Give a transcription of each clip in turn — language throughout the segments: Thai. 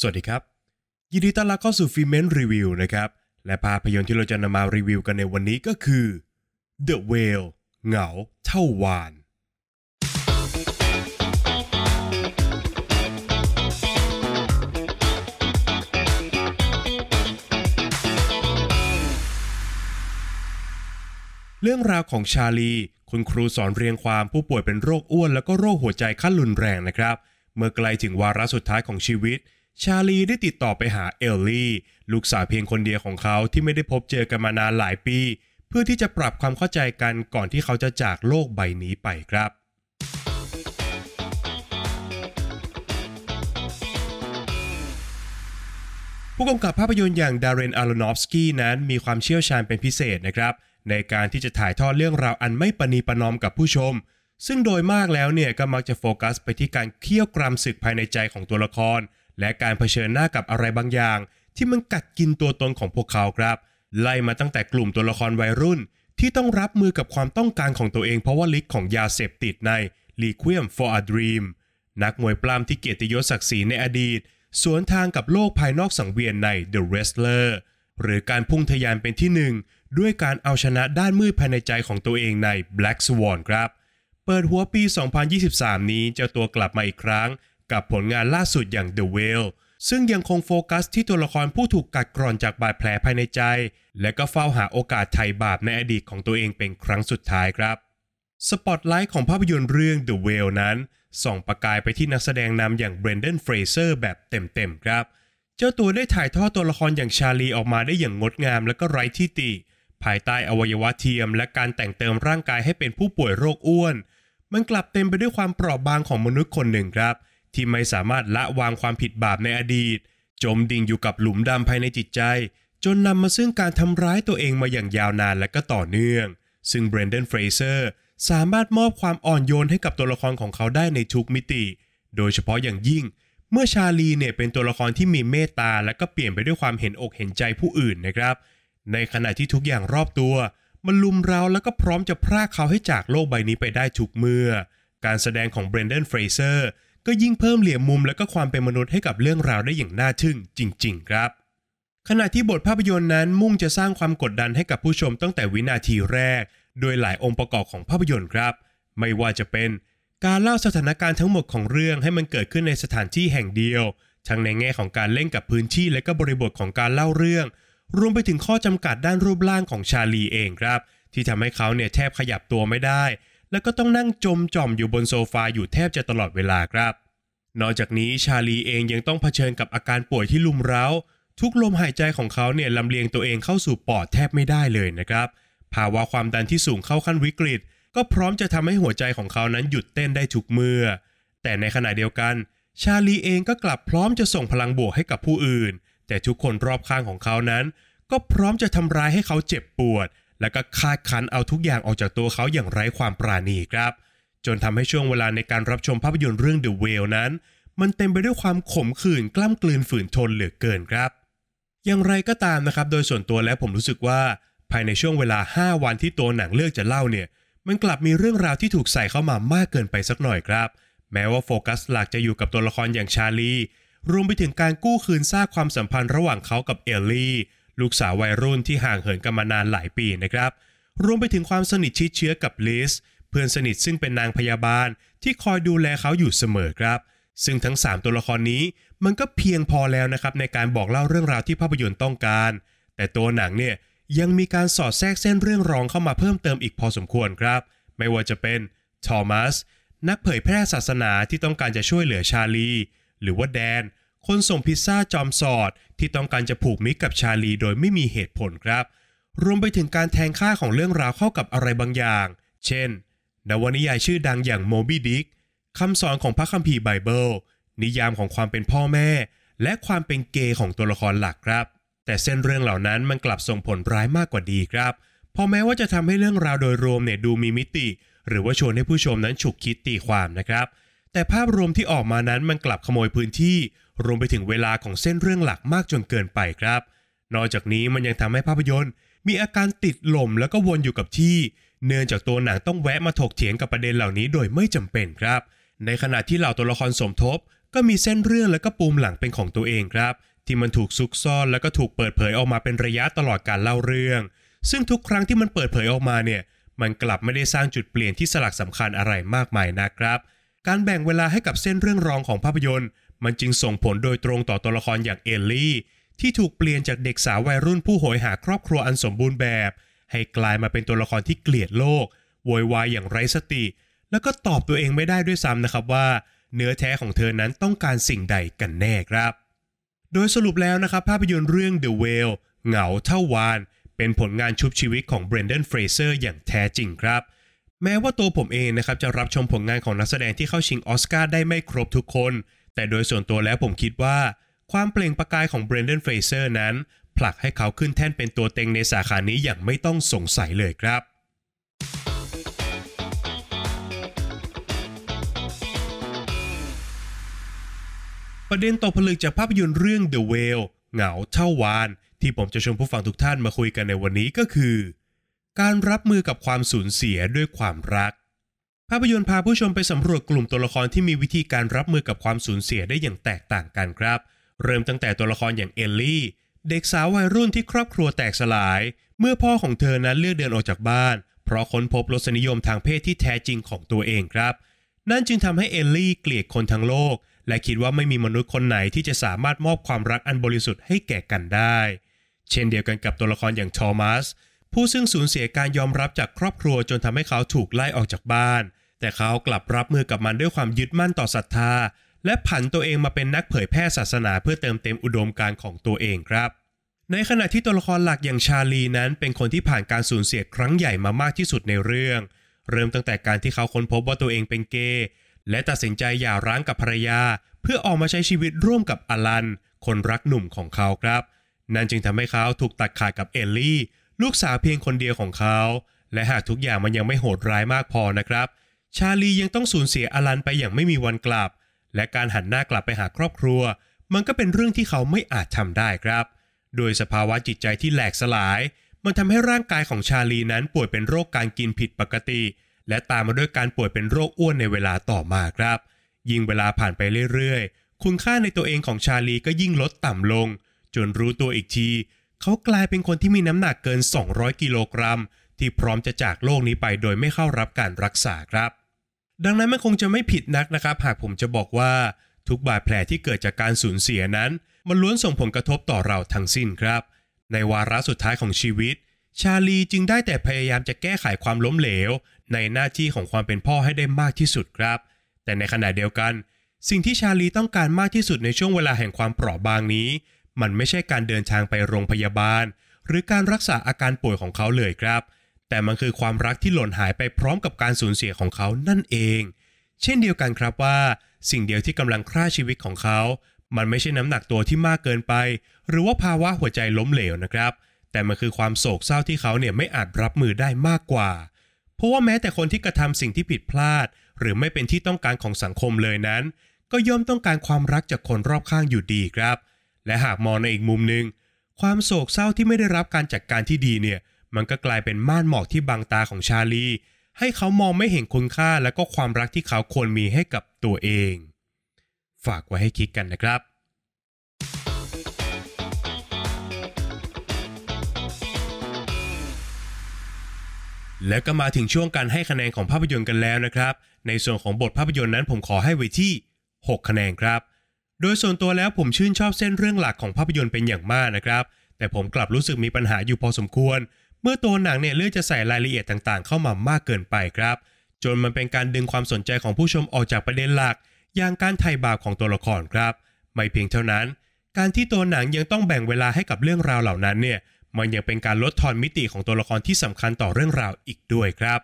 สวัสดีครับ ยินดีต้อนรับเข้าสู่ฟิเมนรีวิวนะครับ และภาพยนตร์ที่เราจะนำมารีวิวกันในวันนี้ก็คือ The Whale เหงาเท่าวาน เรื่องราวของชาลี คุณครูสอนเรียงความผู้ป่วยเป็นโรคอ้วน แล้วก็โรคหัวใจขั้นรุนแรงนะครับ เมื่อไกลถึงวาระสุดท้ายของชีวิต ชาลีได้ติดต่อไปหาเอลลี่ ลูกสาวเพียงคนเดียวของเขาที่ไม่ได้พบเจอกันมานานหลายปี เพื่อที่จะปรับความเข้าใจกันก่อนที่เขาจะจากโลกใบนี้ไปครับผู้กำกับภาพยนตร์อย่างดาร์เรนอารอนอฟสกี้นั้นมีความเชี่ยวชาญเป็นพิเศษนะครับ ในการที่จะถ่ายทอดเรื่องราวอันไม่ประนีประนอมกับผู้ชม ซึ่งโดยมากแล้วเนี่ยก็มักจะโฟกัสไปที่การเคี่ยวกรามศึกภายในใจของตัวละคร และการเผชิญหน้ากับอะไรบางอย่าง ที่มันกัดกินตัวตนของพวกเขาครับ ไล่มาตั้งแต่กลุ่มตัวละครวัยรุ่น ที่ต้องรับมือกับความต้องการของตัวเองเพราะว่าฤทธิ์ของยาเสพติดใน Requiem for a Dream นักมวยปล้ำที่เกียรติยศศักดิ์ศรีในอดีต สวนทางกับโลกภายนอกสังเวียนใน The Wrestler หรือการพุ่งทะยานเป็นที่หนึ่งด้วยการเอาชนะด้านมืดภายในใจของตัวเองใน Black Swan ครับ เปิดหัวปี 2023 นี้เจ้าตัวกลับมาอีกครั้ง กับผลงานล่าสุดอย่าง The Whale ซึ่งยังคงโฟกัสที่ตัวละครผู้ถูกกัดกร่อนจากบาดแผลภายในใจ และก็เฝ้าหาโอกาสไถ่บาปในอดีตของตัวเองเป็นครั้งสุดท้ายครับสปอตไลท์ของภาพยนตร์เรื่อง The Whale นั้นส่องประกายไปที่นักแสดงนำอย่างเบรนเดนเฟรเซอร์แบบเต็มๆครับ เจ้าตัวได้ถ่ายทอดตัวละครอย่างชาลีออกมาได้อย่างงดงามและก็ไร้ที่ติ ภายใต้อวัยวะเทียม และการแต่งเติมร่างกายให้เป็นผู้ป่วยโรคอ้วน มันกลับเต็มไปด้วยความเปราะบางของมนุษย์คนหนึ่งครับ ที่ไม่สามารถละวางความผิดบาปในอดีต จมดิ่งอยู่กับหลุมดำภายในจิตใจ จนนำมาซึ่งการทำร้ายตัวเองมาอย่างยาวนานและก็ต่อเนื่อง ซึ่งเบรนเดนเฟรเซอร์สามารถมอบความอ่อนโยนให้กับตัวละครของเขาได้ในทุกมิติ โดยเฉพาะอย่างยิ่ง เมื่อชาลีเนี่ยเป็นตัวละครที่มีเมตตาและก็เปี่ยมไปด้วยความเห็นอกเห็นใจผู้อื่นนะครับ ในขณะที่ทุกอย่างรอบตัว มันรุมเร้าแล้วก็พร้อมจะพรากเขาให้จากโลกใบนี้ไปได้ทุกเมื่อ การแสดงของเบรนเดนเฟรเซอร์ ก็ยิ่งเพิ่มเหลี่ยมมุมและก็ความเป็นมนุษย์ให้กับเรื่องราวได้อย่างน่าทึ่งจริง ๆ ครับ ขณะที่บทภาพยนตร์นั้นมุ่งจะสร้างความกดดันให้กับผู้ชมตั้งแต่วินาทีแรก โดยหลายองค์ประกอบของภาพยนตร์ครับ ไม่ว่าจะเป็นการเล่าสถานการณ์ทั้งหมดของเรื่องให้มันเกิดขึ้นในสถานที่แห่งเดียว ทั้งในแง่ของการเล่นกับพื้นที่และก็บริบทของการเล่าเรื่อง รวมไปถึงข้อจำกัดด้านรูปร่างของชาลีเองครับ ที่ทำให้เขาเนี่ยแทบขยับตัวไม่ได้ แล้วก็ต้องนั่งจมจ่อมอยู่บนโซฟาอยู่แทบจะตลอดเวลาครับ นอกจากนี้ชาลีเองยังต้องเผชิญกับอาการป่วยที่ลุมเร้า ทุกลมหายใจของเขาเนี่ยลำเลียงตัวเองเข้าสู่ปอดแทบไม่ได้เลยนะครับ ภาวะความดันที่สูงเข้าขั้นวิกฤต ก็พร้อมจะทำให้หัวใจของเขานั้นหยุดเต้นได้ทุกเมื่อ แต่ในขณะเดียวกัน ชาลีเองก็กลับพร้อมจะส่งพลังบวกให้กับผู้อื่น แต่ทุกคนรอบข้างของเขานั้น ก็พร้อมจะทำร้ายให้เขาเจ็บปวด และก็คาดคันเอาทุกอย่างออกจากตัวเขาอย่างไร้ความปราณีครับ จนทำให้ช่วงเวลาในการรับชมภาพยนตร์เรื่อง The Whale นั้น มันเต็มไปด้วยความขมขื่นกล้ำกลืนฝืนทนเหลือเกินครับ อย่างไรก็ตามนะครับ โดยส่วนตัวแล้วผมรู้สึกว่า ภายในช่วงเวลา 5 วันที่ตัวหนังเลือกจะเล่าเนี่ยมันกลับมีเรื่องราวที่ถูกใส่เข้ามามากเกินไปสักหน่อยครับ แม้ว่าโฟกัสหลักจะอยู่กับตัวละครอย่างชาลีรวมไปถึงการกู้คืนซากความสัมพันธ์ระหว่างเขากับเอลลี่ ลูกสาววัยรุ่นที่ห่างเหินกันมานานหลายปีนะครับ รวมไปถึงความสนิทชิดเชื้อกับลิสเพื่อนสนิทซึ่งเป็นนางพยาบาลที่คอยดูแลเขาอยู่เสมอครับ ซึ่งทั้ง 3 ตัวละครนี้มันก็เพียงพอแล้วนะครับในการบอกเล่าเรื่องราวที่ภาพยนตร์ต้องการ แต่ตัวหนังเนี่ยยังมีการสอดแทรกเส้นเรื่องรองเข้ามาเพิ่มเติมอีกพอสมควรครับ ไม่ว่าจะเป็นทอมัสนักเผยแพร่ศาสนาที่ต้องการจะช่วยเหลือชาลี หรือว่าแดน คนส่งพิซซ่าจอมสอดที่ต้องการจะผูกมิตรกับชาลีโดยไม่มีเหตุผลครับ รวมไปถึงการแทงค่าของเรื่องราวเข้ากับอะไรบางอย่าง เช่น นวนิยายชื่อดังอย่างโมบีดิกคำสอนของพระคัมภีร์ไบเบิล นิยามของความเป็นพ่อแม่ และความเป็นเกย์ของตัวละครหลักครับ แต่เส้นเรื่องเหล่านั้นมันกลับส่งผลร้ายมากกว่าดีครับ พอแม้ว่าจะทำให้เรื่องราวโดยรวมเนี่ยดูมีมิติ หรือว่าชวนให้ผู้ชมนั้นฉุกคิดตีความนะครับ แต่ภาพรวมที่ออกมานั้นมันกลับขโมยพื้นที่ รวมไปถึงเวลาของเส้นเรื่องหลักมากจนเกินไปครับ นอกจากนี้มันยังทำให้ภาพยนตร์ มีอาการติดลมแล้วก็วนอยู่กับที่ เนื่องจากตัวหนังต้องแวะมาถกเถียงกับประเด็นเหล่านี้โดยไม่จำเป็นครับ ในขณะที่เหล่าตัวละครสมทบ ก็มีเส้นเรื่องและก็ปูมหลังเป็นของตัวเองครับ ที่มันถูกซุกซ่อนแล้วก็ถูกเปิดเผยออกมาเป็นระยะตลอดการเล่าเรื่อง ซึ่งทุกครั้งที่มันเปิดเผยออกมาเนี่ย มันกลับไม่ได้สร้างจุดเปลี่ยนที่สลักสำคัญอะไรมากมายนะครับ การแบ่งเวลาให้กับเส้นเรื่องรองของภาพยนตร์ มันจึงส่งผลโดยตรงต่อตัวละครอย่างเอลลี่ ที่ถูกเปลี่ยนจากเด็กสาววัยรุ่นผู้โหยหาครอบครัวอันสมบูรณ์แบบ ให้กลายมาเป็นตัวละครที่เกลียดโลกโวยวายอย่างไร้สติ แล้วก็ตอบตัวเองไม่ได้ด้วยซ้ำนะครับว่า เนื้อแท้ของเธอนั้นต้องการสิ่งใดกันแน่ครับ โดยสรุปแล้วนะครับภาพยนตร์เรื่อง The Whale เหงาเท่าวาฬ เป็นผลงานชุบชีวิตของเบรนเดนเฟรเซอร์อย่างแท้จริงครับ แม้ว่าตัวผมเองนะครับจะรับชมผลงานของนักแสดงที่เข้าชิงออสการ์ได้ไม่ครบทุกคน แต่โดยส่วนตัวแล้วผมคิดว่า ความเปล่งประกายของเบรนเดนเฟรเซอร์นั้น ผลักให้เขาขึ้นแท่นเป็นตัวเต็งในสาขานี้อย่างไม่ต้องสงสัยเลยครับประเด็นตกผลึกจากภาพยนตร์เรื่อง The Whale เหงาเท่าวาฬ ที่ผมจะชวนผู้ฟังทุกท่านมาคุยกันในวันนี้ก็คือ การรับมือกับความสูญเสียด้วยความรัก ภาพยนตร์พาผู้ชมไปสำรวจกลุ่มตัวละครที่มีวิธีการรับมือกับความสูญเสียได้อย่างแตกต่างกันครับ เริ่มตั้งแต่ตัวละครอย่างเอลลี่ เด็กสาววัยรุ่นที่ครอบครัวแตกสลาย เมื่อพ่อของเธอนั้นเลือกเดินออกจากบ้าน เพราะค้นพบรสนิยมทางเพศที่แท้จริงของตัวเองครับ นั่นจึงทำให้เอลลี่เกลียดคนทั้งโลก และคิดว่าไม่มีมนุษย์คนไหนที่จะสามารถมอบความรักอันบริสุทธิ์ให้แก่กันได้ เช่นเดียวกันกับตัวละครอย่างทอมัส ผู้ซึ่งสูญเสียการยอมรับจากครอบครัวจนทำให้เขาถูกไล่ออกจากบ้าน แต่เขากลับรับมือกับมันด้วยความยึดมั่นต่อศรัทธา และผันตัวเองมาเป็นนักเผยแพร่ศาสนาเพื่อเติมเต็มอุดมการณ์ของตัวเองครับ ในขณะที่ตัวละครหลักอย่างชาลีนั้น เป็นคนที่ผ่านการสูญเสียครั้งใหญ่มามากที่สุดในเรื่อง เริ่มตั้งแต่การที่เขาค้นพบว่าตัวเองเป็นเกย์และตัดสินใจหย่าร้างกับภรรยา เพื่อออกมาใช้ชีวิตร่วมกับอลัน คนรักหนุ่มของเขาครับ นั่นจึงทำให้เขาถูกตัดขาดกับเอลลี่ ลูกสาวเพียงคนเดียวของเขา และหากทุกอย่างมันยังไม่โหดร้ายมากพอนะครับ ชาลียังต้องสูญเสียอลันไปอย่างไม่มีวันกลับ และการหันหน้ากลับไปหาครอบครัว มันก็เป็นเรื่องที่เขาไม่อาจทำได้ครับ โดยสภาวะจิตใจที่แหลกสลาย มันทำให้ร่างกายของชาลีนั้นป่วยเป็นโรคการกินผิดปกติ และตามมาด้วยการป่วยเป็นโรคอ้วนในเวลาต่อมาครับ ยิ่งเวลาผ่านไปเรื่อยๆคุณค่าในตัวเองของชาลีก็ยิ่งลดต่ำลง จนรู้ตัวอีกที เขากลายเป็นคนที่มีน้ำหนักเกิน 200 กิโลกรัม ที่พร้อมจะจากโลกนี้ไปโดยไม่เข้ารับการรักษาครับ ดังนั้นมันคงจะไม่ผิดนักนะครับ หากผมจะบอกว่า ทุกบาดแผลที่เกิดจากการสูญเสียนั้น มันล้วนส่งผลกระทบต่อเราทั้งสิ้นครับ ในวาระสุดท้ายของชีวิต ชาลีจึงได้แต่พยายามจะแก้ไขความล้มเหลว ในหน้าที่ของความเป็นพ่อให้ได้มากที่สุดครับ แต่ในขณะเดียวกัน สิ่งที่ชาลีต้องการมากที่สุดในช่วงเวลาแห่งความเปราะบางนี้ มันไม่ใช่การเดินทางไปโรงพยาบาล หรือการรักษาอาการป่วยของเขาเลยครับ แต่มันคือความรักที่หล่นหายไปพร้อมกับการสูญเสียของเขานั่นเอง เช่นเดียวกันครับว่า สิ่งเดียวที่กำลังฆ่าชีวิตของเขา มันไม่ใช่น้ำหนักตัวที่มากเกินไป หรือว่าภาวะหัวใจล้มเหลวนะครับ แต่มันคือความโศกเศร้าที่เขาเนี่ยไม่อาจรับมือได้มากกว่า เพราะว่าแม้แต่คนที่กระทำสิ่งที่ผิดพลาด หรือไม่เป็นที่ต้องการของสังคมเลยนั้น ก็ย่อมต้องการความรักจากคนรอบข้างอยู่ดีครับ และหากมองในอีกมุมหนึ่งความโศกเศร้าที่ไม่ได้รับการจัดการที่ดีเนี่ย มันก็กลายเป็นม่านหมอกที่บังตาของชาลี ให้เขามองไม่เห็นคุณค่าและก็ความรักที่เขาควรมีให้กับตัวเอง ฝากไว้ให้คิดกันนะครับแล้วก็มาถึงช่วงการให้คะแนนของภาพยนตร์กันแล้วนะครับ ในส่วนของบทภาพยนตร์นั้นผมขอให้ไว้ที่ 6 คะแนนครับ โดยส่วนตัวแล้วผมชื่นชอบเส้นเรื่องหลักของภาพยนตร์เป็นอย่างมากนะครับ แต่ผมกลับรู้สึกมีปัญหาอยู่พอสมควร เมื่อตัวหนังเนี่ยเลือกจะใส่รายละเอียดต่างๆ เข้ามามากเกินไปครับ จนมันเป็นการดึงความสนใจของผู้ชมออกจากประเด็นหลัก อย่างการไถ่บาปของตัวละครครับ ไม่เพียงเท่านั้น การที่ตัวหนังยังต้องแบ่งเวลาให้กับเรื่องราวเหล่านั้นเนี่ยมันยังเป็นการลดทอนมิติของตัวละครที่สำคัญต่อเรื่องราวอีกด้วยครับ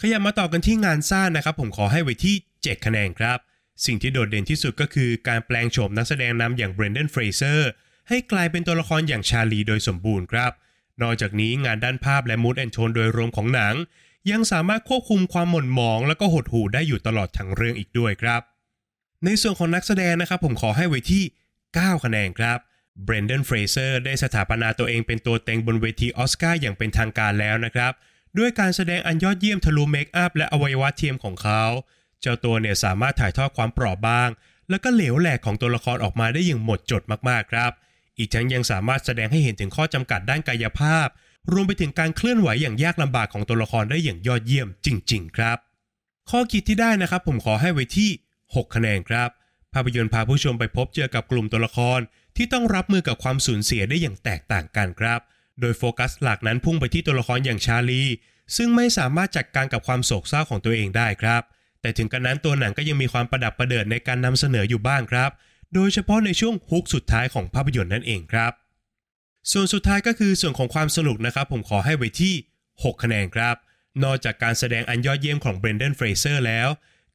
ขยับมาต่อกันที่งานสร้างนะครับ ผมขอให้ไว้ที่ 7 คะแนนครับ สิ่งที่โดดเด่นที่สุดก็คือการแปลงโฉมนักแสดงนำอย่างเบรนเดนเฟรเซอร์ให้กลายเป็นตัวละครอย่างชาลีโดยสมบูรณ์ครับ นอกจากนี้งานด้านภาพและ mood and tone โดยรวมของหนัง ยังสามารถควบคุมความหม่นหมอง และก็หดหู่ได้อยู่ตลอดทั้งเรื่องอีกด้วยครับ ในส่วนของนักแสดงนะครับผมขอให้ไว้ที่ 9 คะแนนครับเบรนเดนเฟรเซอร์ได้สถาปนาตัวเองเป็นตัวเต็งบนเวทีออสการ์อย่างเป็นทางการแล้วนะครับ ด้วยการแสดงอันยอดเยี่ยมทะลุเมคอัพและอวัยวะเทียมของเขา เจ้าตัวเนี่ยสามารถถ่ายทอดความเปราะบาง แล้วก็เหลวแหลกของตัวละครออกมาได้อย่างหมดจดมากๆครับ อีกทั้งยังสามารถแสดงให้เห็นถึงข้อจำกัดด้านกายภาพ รวมไปถึงการเคลื่อนไหวอย่างยากลำบากของตัวละครได้อย่างยอดเยี่ยมจริง ๆ ครับ ข้อคิดที่ได้นะครับผมขอให้ไว้ที่ 6 คะแนนครับ ภาพยนตร์พาผู้ชมไปพบเจอกับกลุ่มตัวละคร ที่ต้องรับมือกับความสูญเสียได้อย่างแตกต่างกันครับ โดยโฟกัสหลักนั้นพุ่งไปที่ตัวละครอย่างชาลีซึ่งไม่สามารถจัดการกับความโศกเศร้าของตัวเองได้ครับ แต่ถึงกระนั้นตัวหนังก็ยังมีความประดับประเดิดในการนำเสนออยู่บ้างครับ โดยเฉพาะในช่วงฮุกสุดท้ายของภาพยนตร์นั่นเองครับ ส่วนสุดท้ายก็คือส่วนของความสนุกนะครับ ผมขอให้ไว้ที่ 6 คะแนนครับ นอกจากการแสดงอันยอดเยี่ยมของเบรนเดนเฟรเซอร์แล้ว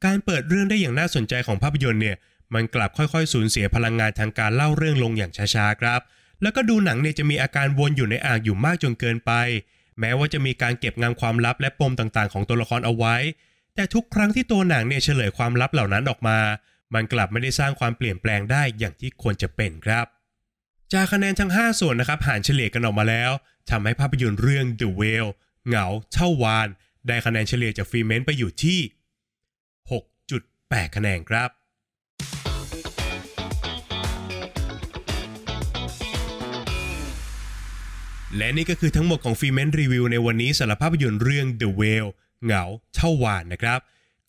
การเปิดเรื่องได้อย่างน่าสนใจของภาพยนตร์เนี่ยมันกลับค่อยๆ สูญเสียพลังงานทางการเล่าเรื่องลงอย่างช้าๆครับ แล้วก็ตัวหนังเนี่ยจะมีอาการวนอยู่ในอ่างอยู่มากจนเกินไป แม้ว่าจะมีการเก็บงำความลับและปมต่างๆ ของตัวละครเอาไว้ แต่ทุกครั้งที่ตัวหนังเนี่ยเฉลยความลับเหล่านั้นออกมา มันกลับไม่ได้สร้างความเปลี่ยนแปลงได้อย่างที่ควรจะเป็นครับ จากคะแนนทั้ง 5 ส่วนนะครับหารเฉลี่ยกันออกมาแล้วทำให้ภาพยนตร์เรื่อง The Whale เหงาเท่าวาฬ ได้คะแนนเฉลี่ยจากฟรีเมนต์ไปอยู่ที่ 6.8 คะแนนครับและนี่ก็คือทั้งหมดของฟรีเมนต์รีวิวในวันนี้สำหรับภาพยนตร์เรื่อง The Whale เหงาเท่าวาฬนะครับ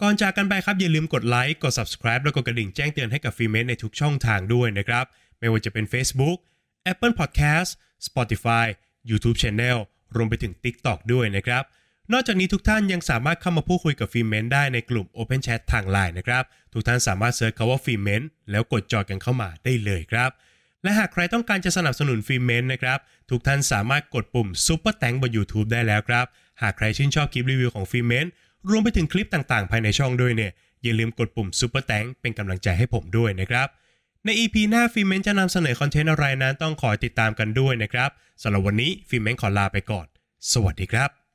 ก่อนจากกันไปครับอย่าลืมกดไลค์กด subscribe แล้วกดกระดิ่งแจ้งเตือนให้กับฟรีเมนในทุกช่องทางด้วยนะครับ ไม่ว่าจะเป็น Facebook Apple Podcast Spotify YouTube Channel รวมไปถึง TikTok ด้วยนะครับ นอกจากนี้ทุกท่านยังสามารถเข้ามาพูดคุยกับฟิเมนได้ในกลุ่ม Open Chat ทาง Line นะครับ ทุกท่านสามารถ search คำว่าฟิเมนแล้วกดจอยกันเข้ามาได้เลยครับ และหากใครต้องการจะสนับสนุนฟิเมนนะครับ ทุกท่านสามารถกดปุ่ม Super t h a n k บน YouTube ได้แล้วครับ หากใครชื่นชอบคลิปรีวิวของฟิเมนรวมไปถึงคลิปต่างๆ ภายในช่องด้วยเนี่ย อย่าลืมกดปุ่ม Super t h a n k เป็นกำลังใจให้ผมด้วยนะครับใน EP หน้าฟิเมนจะนำเสนอคอนเทนต์อะไรนั้นต้องขอยติดตามกันด้วยนะครับสำหรับวันนี้ฟิเมนขอลาไปก่อน สวัสดีครับ